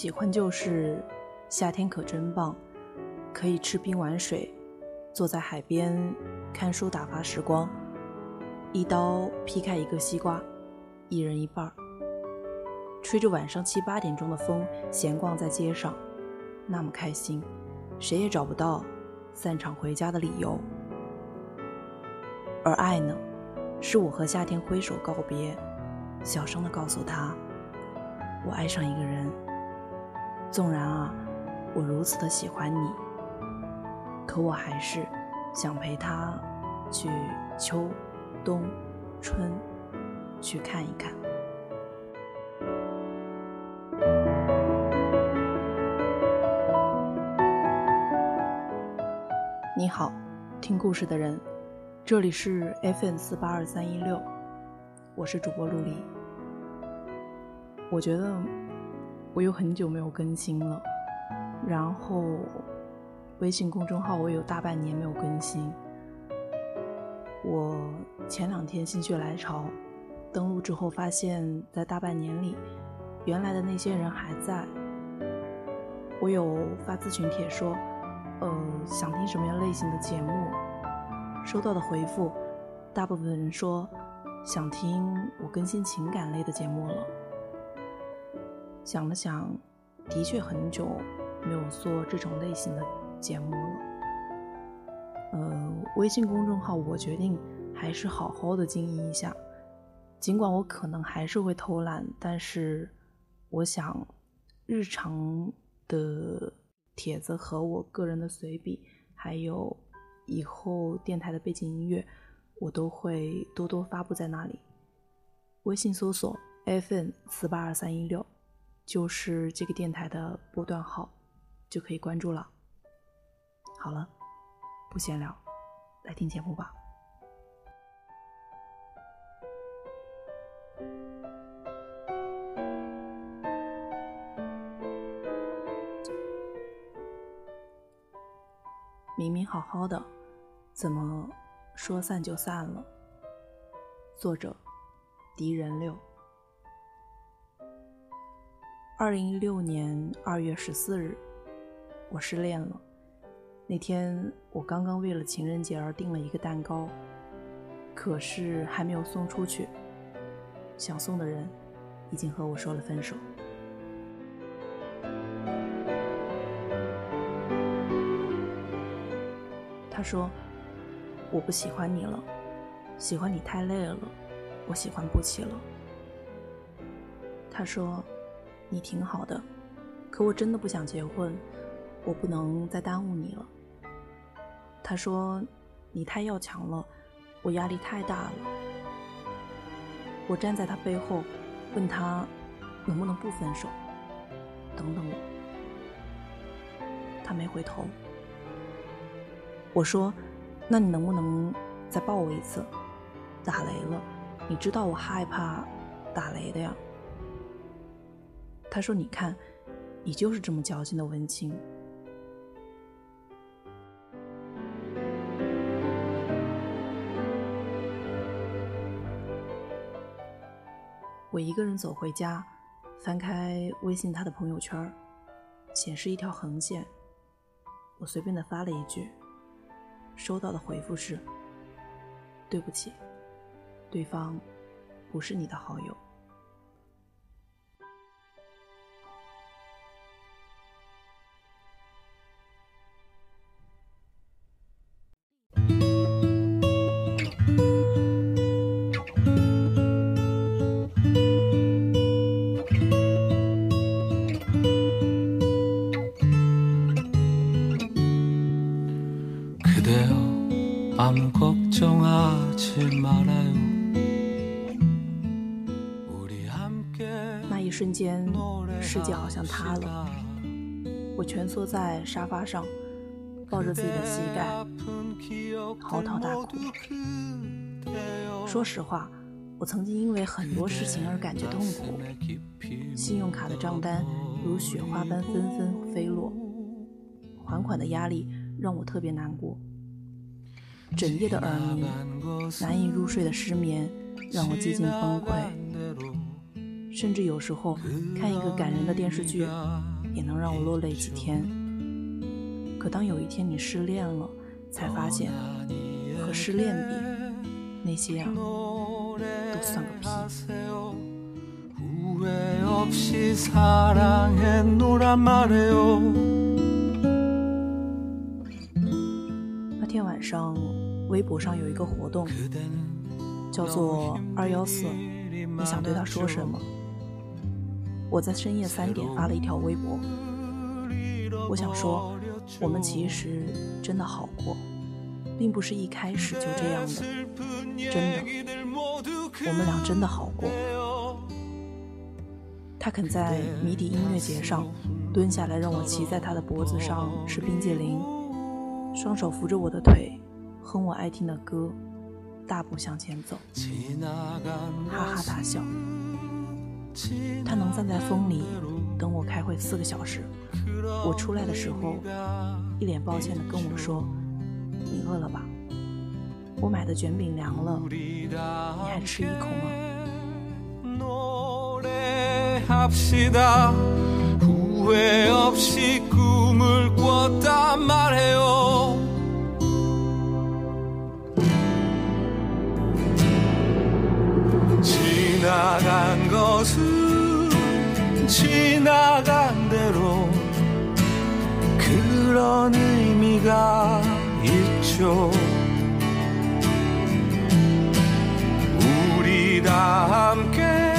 喜欢就是夏天可真棒，可以吃冰玩水，坐在海边看书打发时光，一刀劈开一个西瓜，一人一半儿，吹着晚上七八点钟的风，闲逛在街上，那么开心，谁也找不到散场回家的理由。而爱呢，是我和夏天挥手告别，小声的告诉他，我爱上一个人。纵然啊，我如此的喜欢你，可我还是想陪他去秋、冬、春去看一看。你好，听故事的人。这里是 FM 四八二三一六，我是主播陆离。我觉得我有很久没有更新了，然后微信公众号我有大半年没有更新。我前两天心血来潮登录之后，发现，在大半年里，原来的那些人还在。我有发咨询帖说，呃，想听什么样类型的节目。收到的回复，大部分人说想听我更新情感类的节目了。想了想，的确很久没有做这种类型的节目了。呃，微信公众号我决定还是好好的经营一下，尽管我可能还是会偷懒，但是我想日常的帖子和我个人的随笔还有。以后电台的背景音乐，我都会多多发布在那里。微信搜索 FM 四八二三一六，就是这个电台的波段号，就可以关注了。好了，不闲聊，来听节目吧。明明好好的。怎么说散就散了？作者：敌人六。二零一六年二月十四日，我失恋了。那天我刚刚为了情人节而订了一个蛋糕，可是还没有送出去，想送的人已经和我说了分手。他说。我不喜欢你了，喜欢你太累了，我喜欢不起了。他说：“你挺好的，可我真的不想结婚，我不能再耽误你了。”他说：“你太要强了，我压力太大了。”我站在他背后，问他能不能不分手，等等我。他没回头。我说。那你能不能再抱我一次？打雷了，你知道我害怕打雷的呀。他说：“你看，你就是这么矫情的文青。”我一个人走回家，翻开微信他的朋友圈，显示一条横线。我随便的发了一句。收到的回复是：“对不起，对方不是你的好友。”世界好像塌了。我蜷缩在沙发上，抱着自己的膝盖，嚎啕大哭。说实话，我曾经因为很多事情而感觉痛苦。信用卡的账单如雪花般纷纷飞落，还款的压力让我特别难过。整夜的耳鸣，难以入睡的失眠，让我几近崩溃。甚至有时候看一个感人的电视剧，也能让我落泪几天。可当有一天你失恋了，才发现和失恋比，那些啊都算个屁。那天晚上，微博上有一个活动，叫做“二幺四”，你想对他说什么？我在深夜三点发了一条微博，我想说，我们其实真的好过，并不是一开始就这样的，真的，我们俩真的好过。他肯在谜底音乐节上蹲下来，让我骑在他的脖子上吃冰激凌，双手扶着我的腿，哼我爱听的歌，大步向前走，哈哈大笑。他能站在风里等我开会四个小时，我出来的时候，一脸抱歉的跟我说：“你饿了吧？我买的卷饼凉了，你还吃一口吗？” 지나간 것은 지나간 대로 그런 의미가 있죠. 우리 다 함께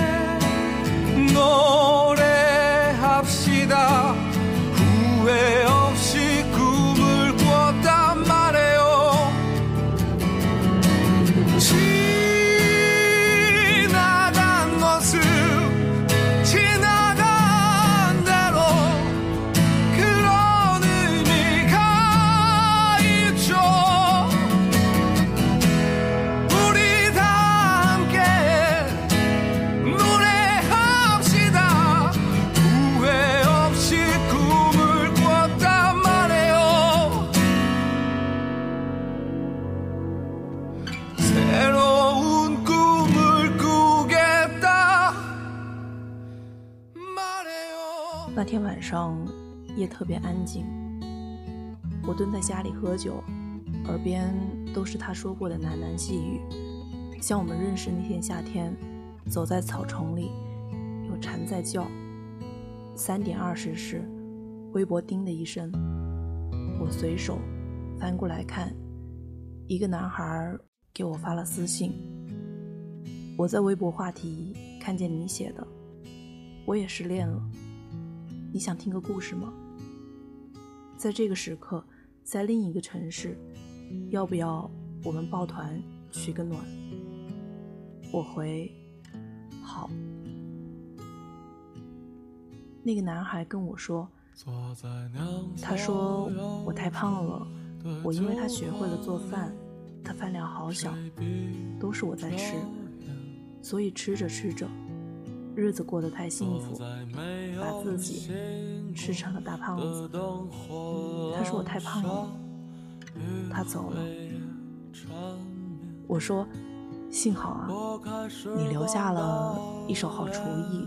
特别安静，我蹲在家里喝酒，耳边都是他说过的喃喃细语，像我们认识那天夏天，走在草丛里，有蝉在叫。三点二十时，微博叮的一声，我随手翻过来看，一个男孩给我发了私信。我在微博话题看见你写的，我也失恋了。你想听个故事吗？在这个时刻，在另一个城市，要不要我们抱团取个暖？我回，好。那个男孩跟我说，他说我太胖了，我因为他学会了做饭，他饭量好小，都是我在吃，所以吃着吃着。日子过得太幸福，把自己吃成了大胖子。他说我太胖了，他走了。我说幸好啊，你留下了一手好厨艺。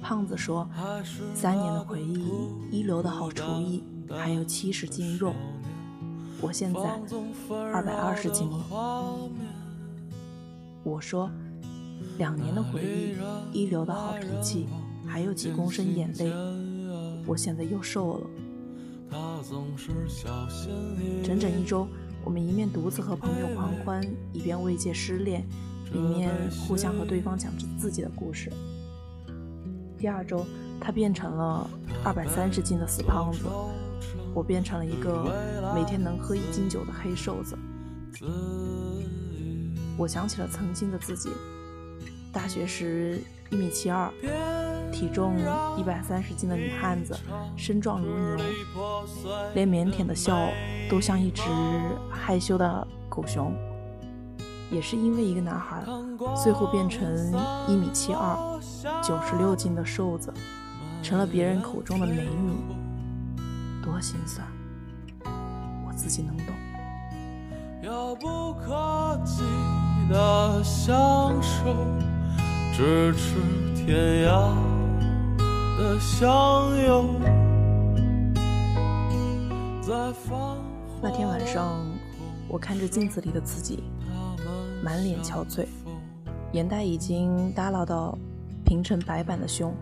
胖子说三年的回忆，一流的好厨艺，还有七十斤肉。我现在二百二十斤了。我说。两年的回忆，一流的好脾气，还有几公升眼泪，我现在又瘦了。整整一周，我们一面独自和朋友狂欢，一边慰藉失恋，一面互相和对方讲着自己的故事。第二周，他变成了二百三十斤的死胖子，我变成了一个每天能喝一斤酒的黑瘦子。我想起了曾经的自己。大学时一米七二，体重一百三十斤的女汉子，身壮如牛，连腼腆的笑都像一只害羞的狗熊。也是因为一个男孩，最后变成一米七二、九十六斤的瘦子，成了别人口中的美女，多心酸，我自己能懂。遥不可及的享受。咫尺天涯的相拥。那天晚上，我看着镜子里的自己，满脸憔悴，眼袋已经耷拉到平成白板的胸。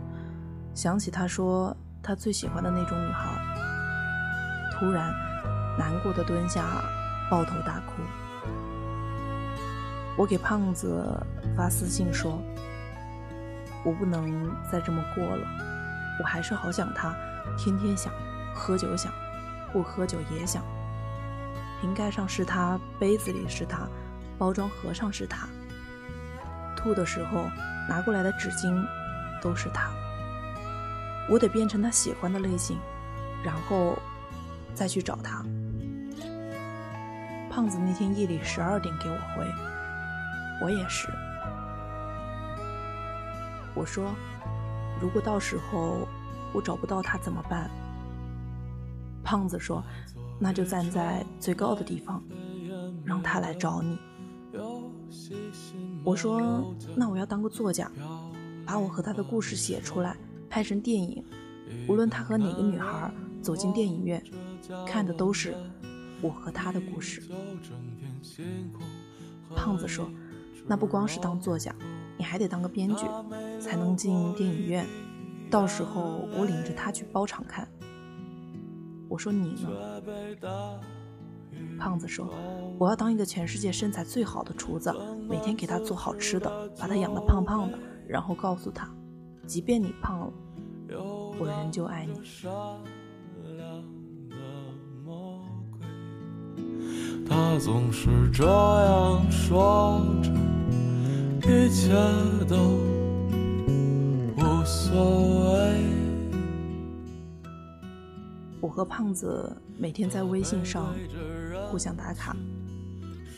想起他说他最喜欢的那种女孩，突然难过的蹲下，抱头大哭。我给胖子发私信说：“我不能再这么过了，我还是好想他，天天想，喝酒想。”不喝酒也想。瓶盖上是他，杯子里是他，包装盒上是他。吐的时候拿过来的纸巾都是他。我得变成他喜欢的类型，然后再去找他。胖子那天夜里十二点给我回，我也是。我说，如果到时候我找不到他怎么办？胖子说：“那就站在最高的地方，让他来找你。”我说：“那我要当个作家，把我和他的故事写出来，拍成电影。无论他和哪个女孩走进电影院，看的都是我和他的故事。”胖子说：“那不光是当作家，你还得当个编剧，才能进电影院。到时候我领着他去包场看。”我说你呢？胖子说：“我要当一个全世界身材最好的厨子，每天给他做好吃的，把他养得胖胖的，然后告诉他，即便你胖了，我仍旧爱你。”他总是这样说着，一切都所谓。我和胖子每天在微信上互相打卡，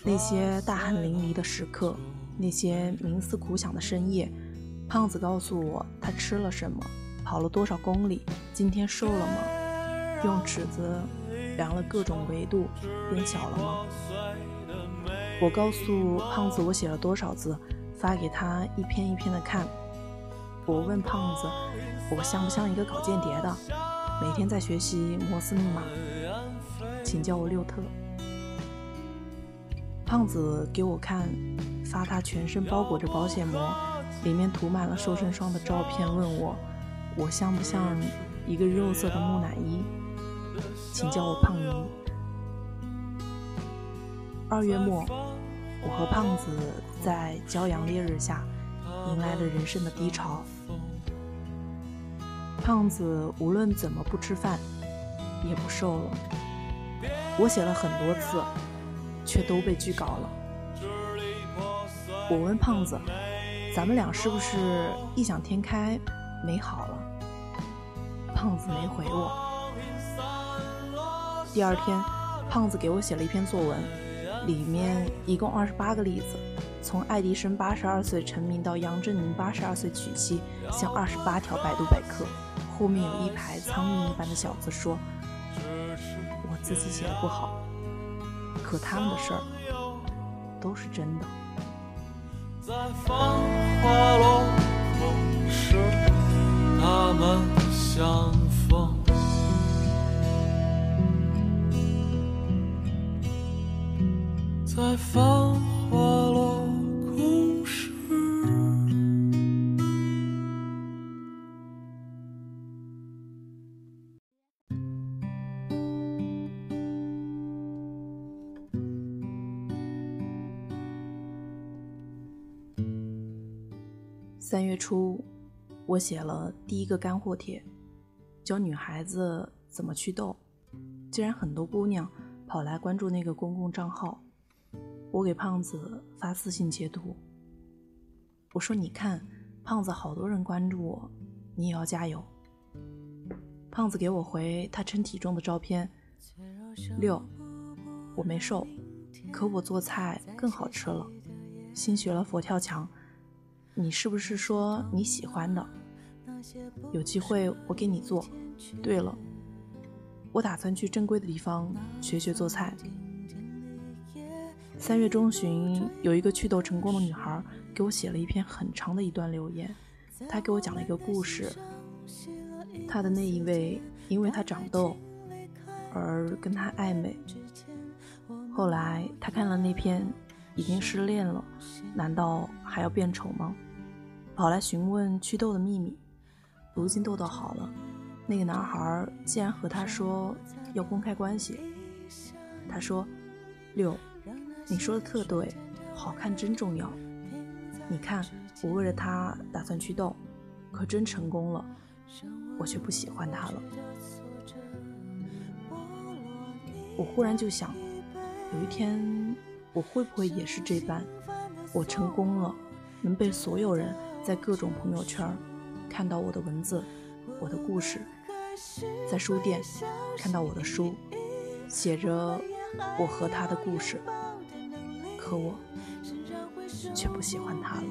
那些大汗淋漓的时刻，那些冥思苦想的深夜，胖子告诉我他吃了什么，跑了多少公里，今天瘦了吗？用尺子量了各种维度，变小了吗？我告诉胖子我写了多少字，发给他一篇一篇的看。我问胖子，我像不像一个搞间谍的？每天在学习摩斯密码，请叫我六特。胖子给我看发他全身包裹着保险膜，里面涂满了瘦身霜的照片，问我我像不像一个肉色的木乃伊？请叫我胖妮。二月末，我和胖子在骄阳烈日下迎来了人生的低潮。胖子无论怎么不吃饭，也不瘦了。我写了很多次，却都被拒稿了。我问胖子：“咱们俩是不是异想天开，没好了？”胖子没回我。第二天，胖子给我写了一篇作文，里面一共二十八个例子，从爱迪生八十二岁成名到杨振宁八十二岁娶妻，像二十八条百度百科。后面有一排苍蝇一般的小字说：“我自己写的不好，可他们的事儿都是真的。”在繁华落空时，他们相逢；在繁写了第一个干货帖，教女孩子怎么祛痘。竟然很多姑娘跑来关注那个公共账号，我给胖子发私信截图，我说：“你看，胖子好多人关注我，你也要加油。”胖子给我回他称体重的照片，六，我没瘦，可我做菜更好吃了，新学了佛跳墙。你是不是说你喜欢的？有机会我给你做。对了，我打算去正规的地方学学做菜。三月中旬，有一个祛痘成功的女孩给我写了一篇很长的一段留言，她给我讲了一个故事。她的那一位，因为她长痘而跟她暧昧，后来她看了那篇，已经失恋了，难道还要变丑吗？跑来询问祛痘的秘密。如今痘痘好了，那个男孩竟然和他说要公开关系。他说：“六，你说的特对，好看真重要。你看，我为了他打算祛痘，可真成功了。我却不喜欢他了。我忽然就想，有一天我会不会也是这般？我成功了，能被所有人在各种朋友圈看到我的文字，我的故事，在书店看到我的书，写着。”我和他的故事，可我却不喜欢他了。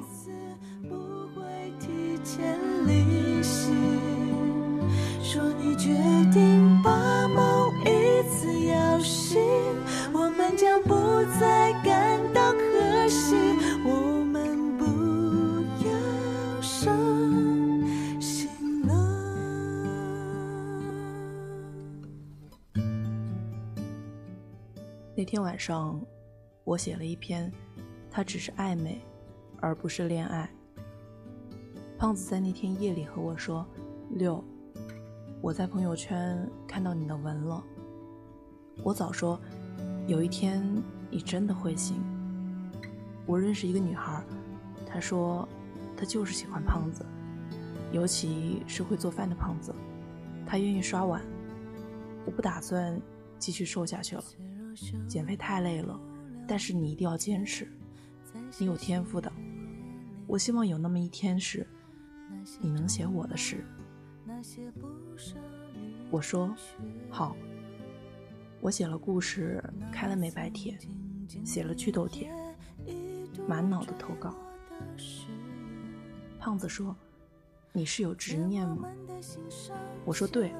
说你决定把某一次要醒，我们将不再天晚上，我写了一篇，他只是暧昧，而不是恋爱。胖子在那天夜里和我说：“六，我在朋友圈看到你的文了。我早说，有一天你真的会醒。我认识一个女孩，她说她就是喜欢胖子，尤其是会做饭的胖子。她愿意刷碗。我不打算继续瘦下去了。”减肥太累了，但是你一定要坚持。你有天赋的，我希望有那么一天是，你能写我的诗。我说好，我写了故事，开了美白帖，写了祛痘帖，满脑的投稿。胖子说：“你是有执念吗？”我说：“对，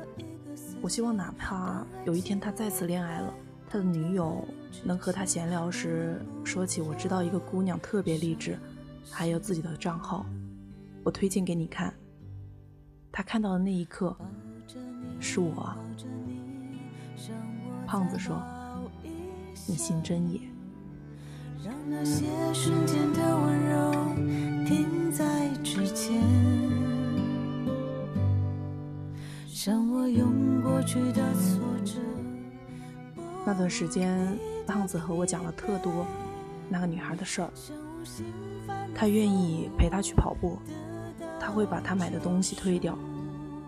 我希望哪怕有一天他再次恋爱了。”他的女友能和他闲聊时说起，我知道一个姑娘特别励志，还有自己的账号，我推荐给你看。他看到的那一刻，是我。胖子说：“你心真野。”让那些瞬间的温柔停在指尖，像我用过去的。那段时间，胖子和我讲了特多那个女孩的事儿。他愿意陪她去跑步，他会把她买的东西退掉，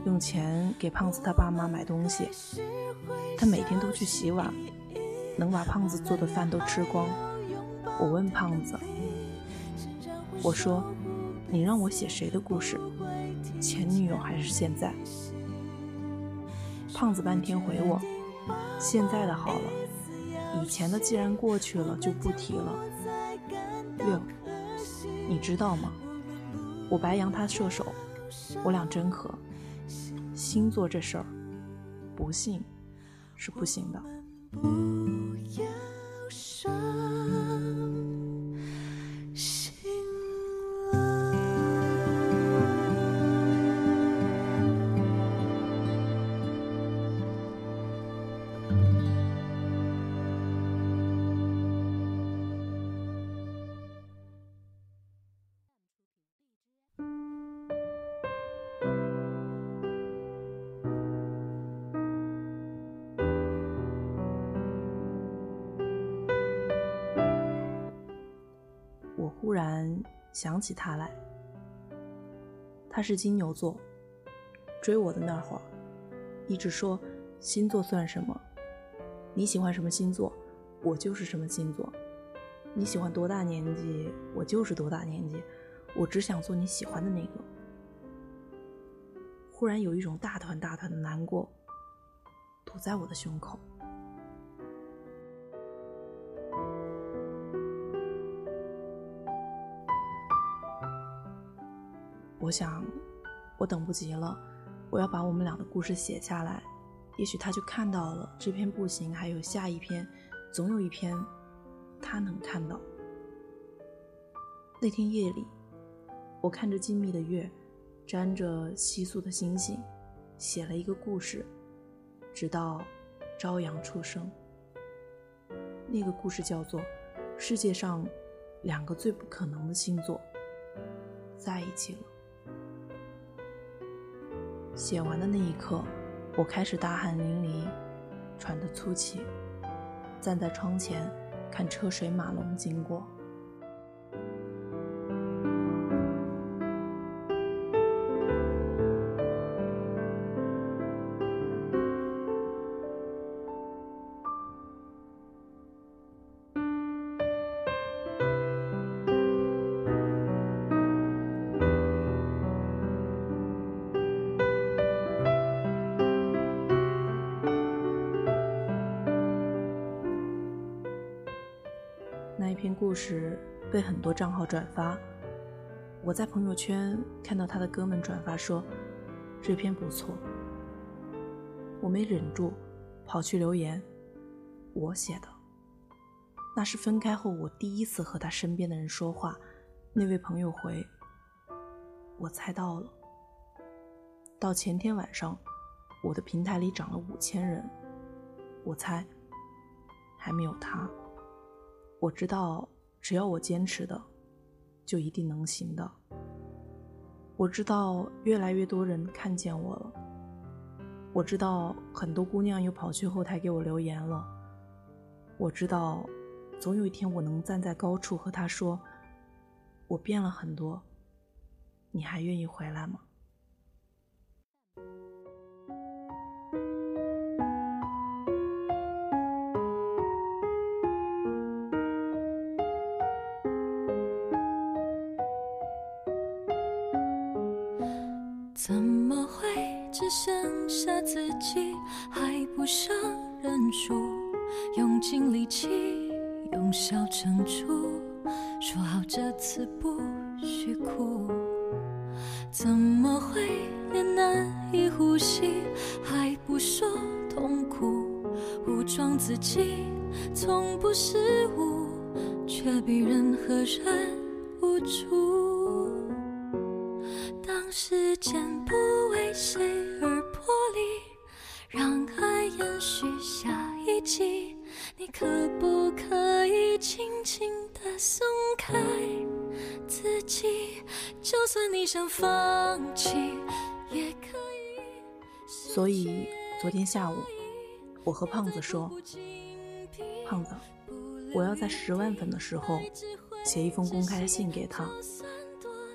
用钱给胖子他爸妈买东西。他每天都去洗碗，能把胖子做的饭都吃光。我问胖子：“我说，你让我写谁的故事？前女友还是现在？”胖子半天回我。现在的好了，以前的既然过去了，就不提了。六，你知道吗？我白羊，他射手，我俩真合。星座这事儿，不信是不行的。想起他来，他是金牛座，追我的那会儿，一直说星座算什么？你喜欢什么星座，我就是什么星座。你喜欢多大年纪，我就是多大年纪。我只想做你喜欢的那个。忽然有一种大团大团的难过，堵在我的胸口。我想，我等不及了，我要把我们俩的故事写下来。也许他就看到了这篇不行，还有下一篇，总有一篇，他能看到。那天夜里，我看着静谧的月，沾着稀疏的星星，写了一个故事，直到朝阳出生。那个故事叫做《世界上两个最不可能的星座在一起了》。写完的那一刻，我开始大汗淋漓，喘着粗气，站在窗前看车水马龙经过。篇故事被很多账号转发，我在朋友圈看到他的哥们转发说这篇不错，我没忍住跑去留言，我写的，那是分开后我第一次和他身边的人说话，那位朋友回，我猜到了，到前天晚上，我的平台里涨了五千人，我猜还没有他。我知道，只要我坚持的，就一定能行的。我知道越来越多人看见我了。我知道很多姑娘又跑去后台给我留言了。我知道，总有一天我能站在高处和他说：“我变了很多，你还愿意回来吗？”下自己，还不想认输？用尽力气，用笑撑住，说好这次不许哭。怎么会连难以呼吸，还不说痛苦？武装自己，从不失误，却比任何人无助。当时间不为谁而下一季。你可不可以轻轻地松开自己？就算你想放弃，也可以。所以昨天下午，我和胖子说：“胖子，我要在十万粉的时候写一封公开信给他。”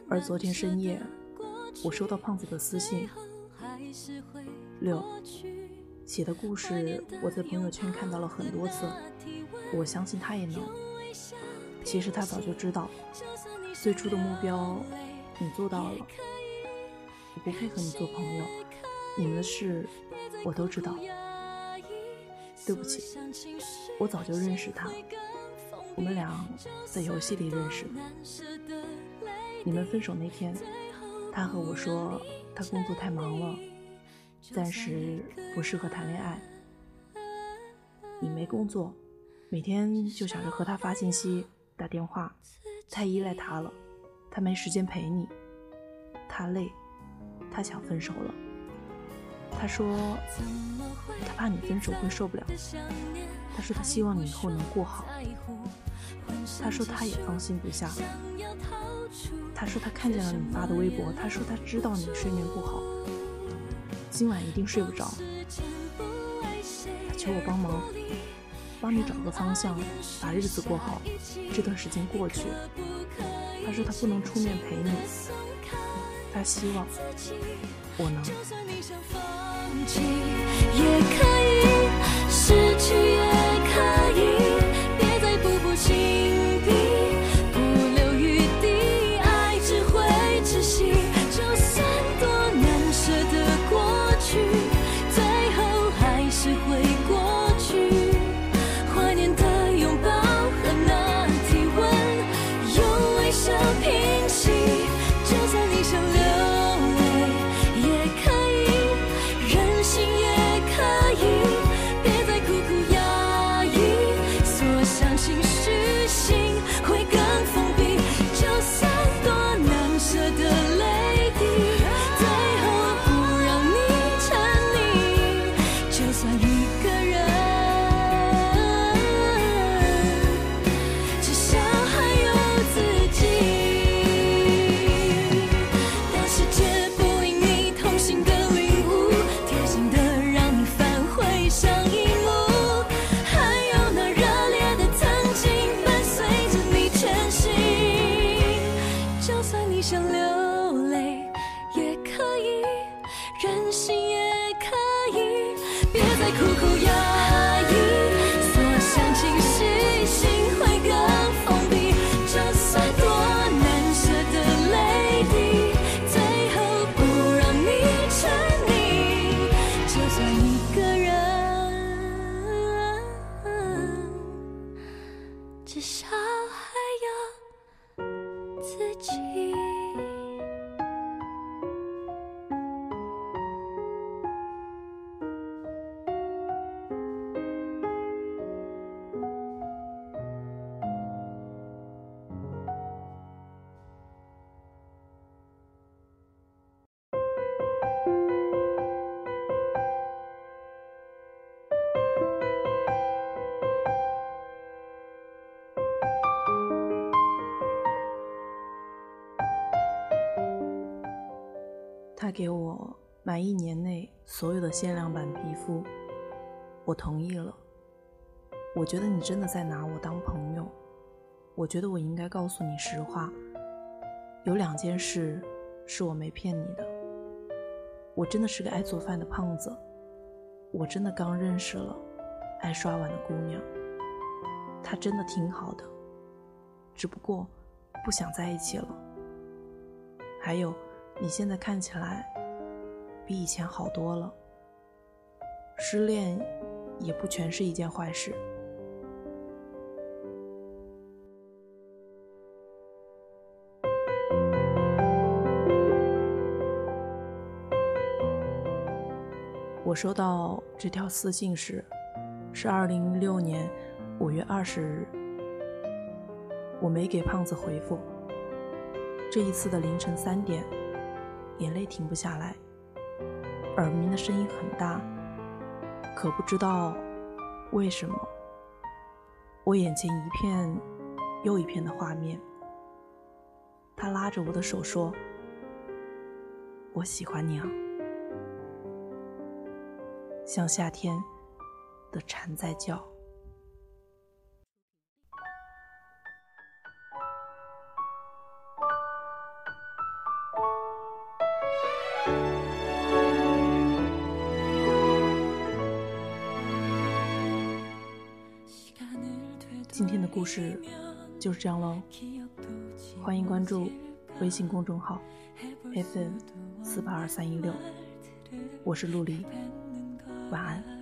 而昨天深夜。我收到胖子的私信，六写的故事，我在朋友圈看到了很多次，我相信他也能。其实他早就知道，最初的目标你做到了，我不配和你做朋友，你们的事我都知道。对不起，我早就认识他，我们俩在游戏里认识的。你们分手那天。他和我说，他工作太忙了，暂时不适合谈恋爱。你没工作，每天就想着和他发信息、打电话，太依赖他了，他没时间陪你。他累，他想分手了。他说，他怕你分手会受不了。他说他希望你以后能过好。他说他也放心不下。他说他看见了你发的微博，他说他知道你睡眠不好，今晚一定睡不着。他求我帮忙，帮你找个方向，把日子过好。这段时间过去，他说他不能出面陪你，他希望我能。买一年内所有的限量版皮肤，我同意了。我觉得你真的在拿我当朋友，我觉得我应该告诉你实话。有两件事是我没骗你的，我真的是个爱做饭的胖子，我真的刚认识了爱刷碗的姑娘，她真的挺好的，只不过不想在一起了。还有，你现在看起来比以前好多了，失恋也不全是一件坏事。我收到这条私信时，是二零一六年五月二十日。我没给胖子回复。这一次的凌晨三点，眼泪停不下来，耳鸣的声音很大，可不知道为什么，我眼前一片又一片的画面。他拉着我的手说：“我喜欢你啊。”像夏天的蝉在叫。事就是这样喽，欢迎关注微信公众号 FM 四八二三一六，我是陆离。晚安，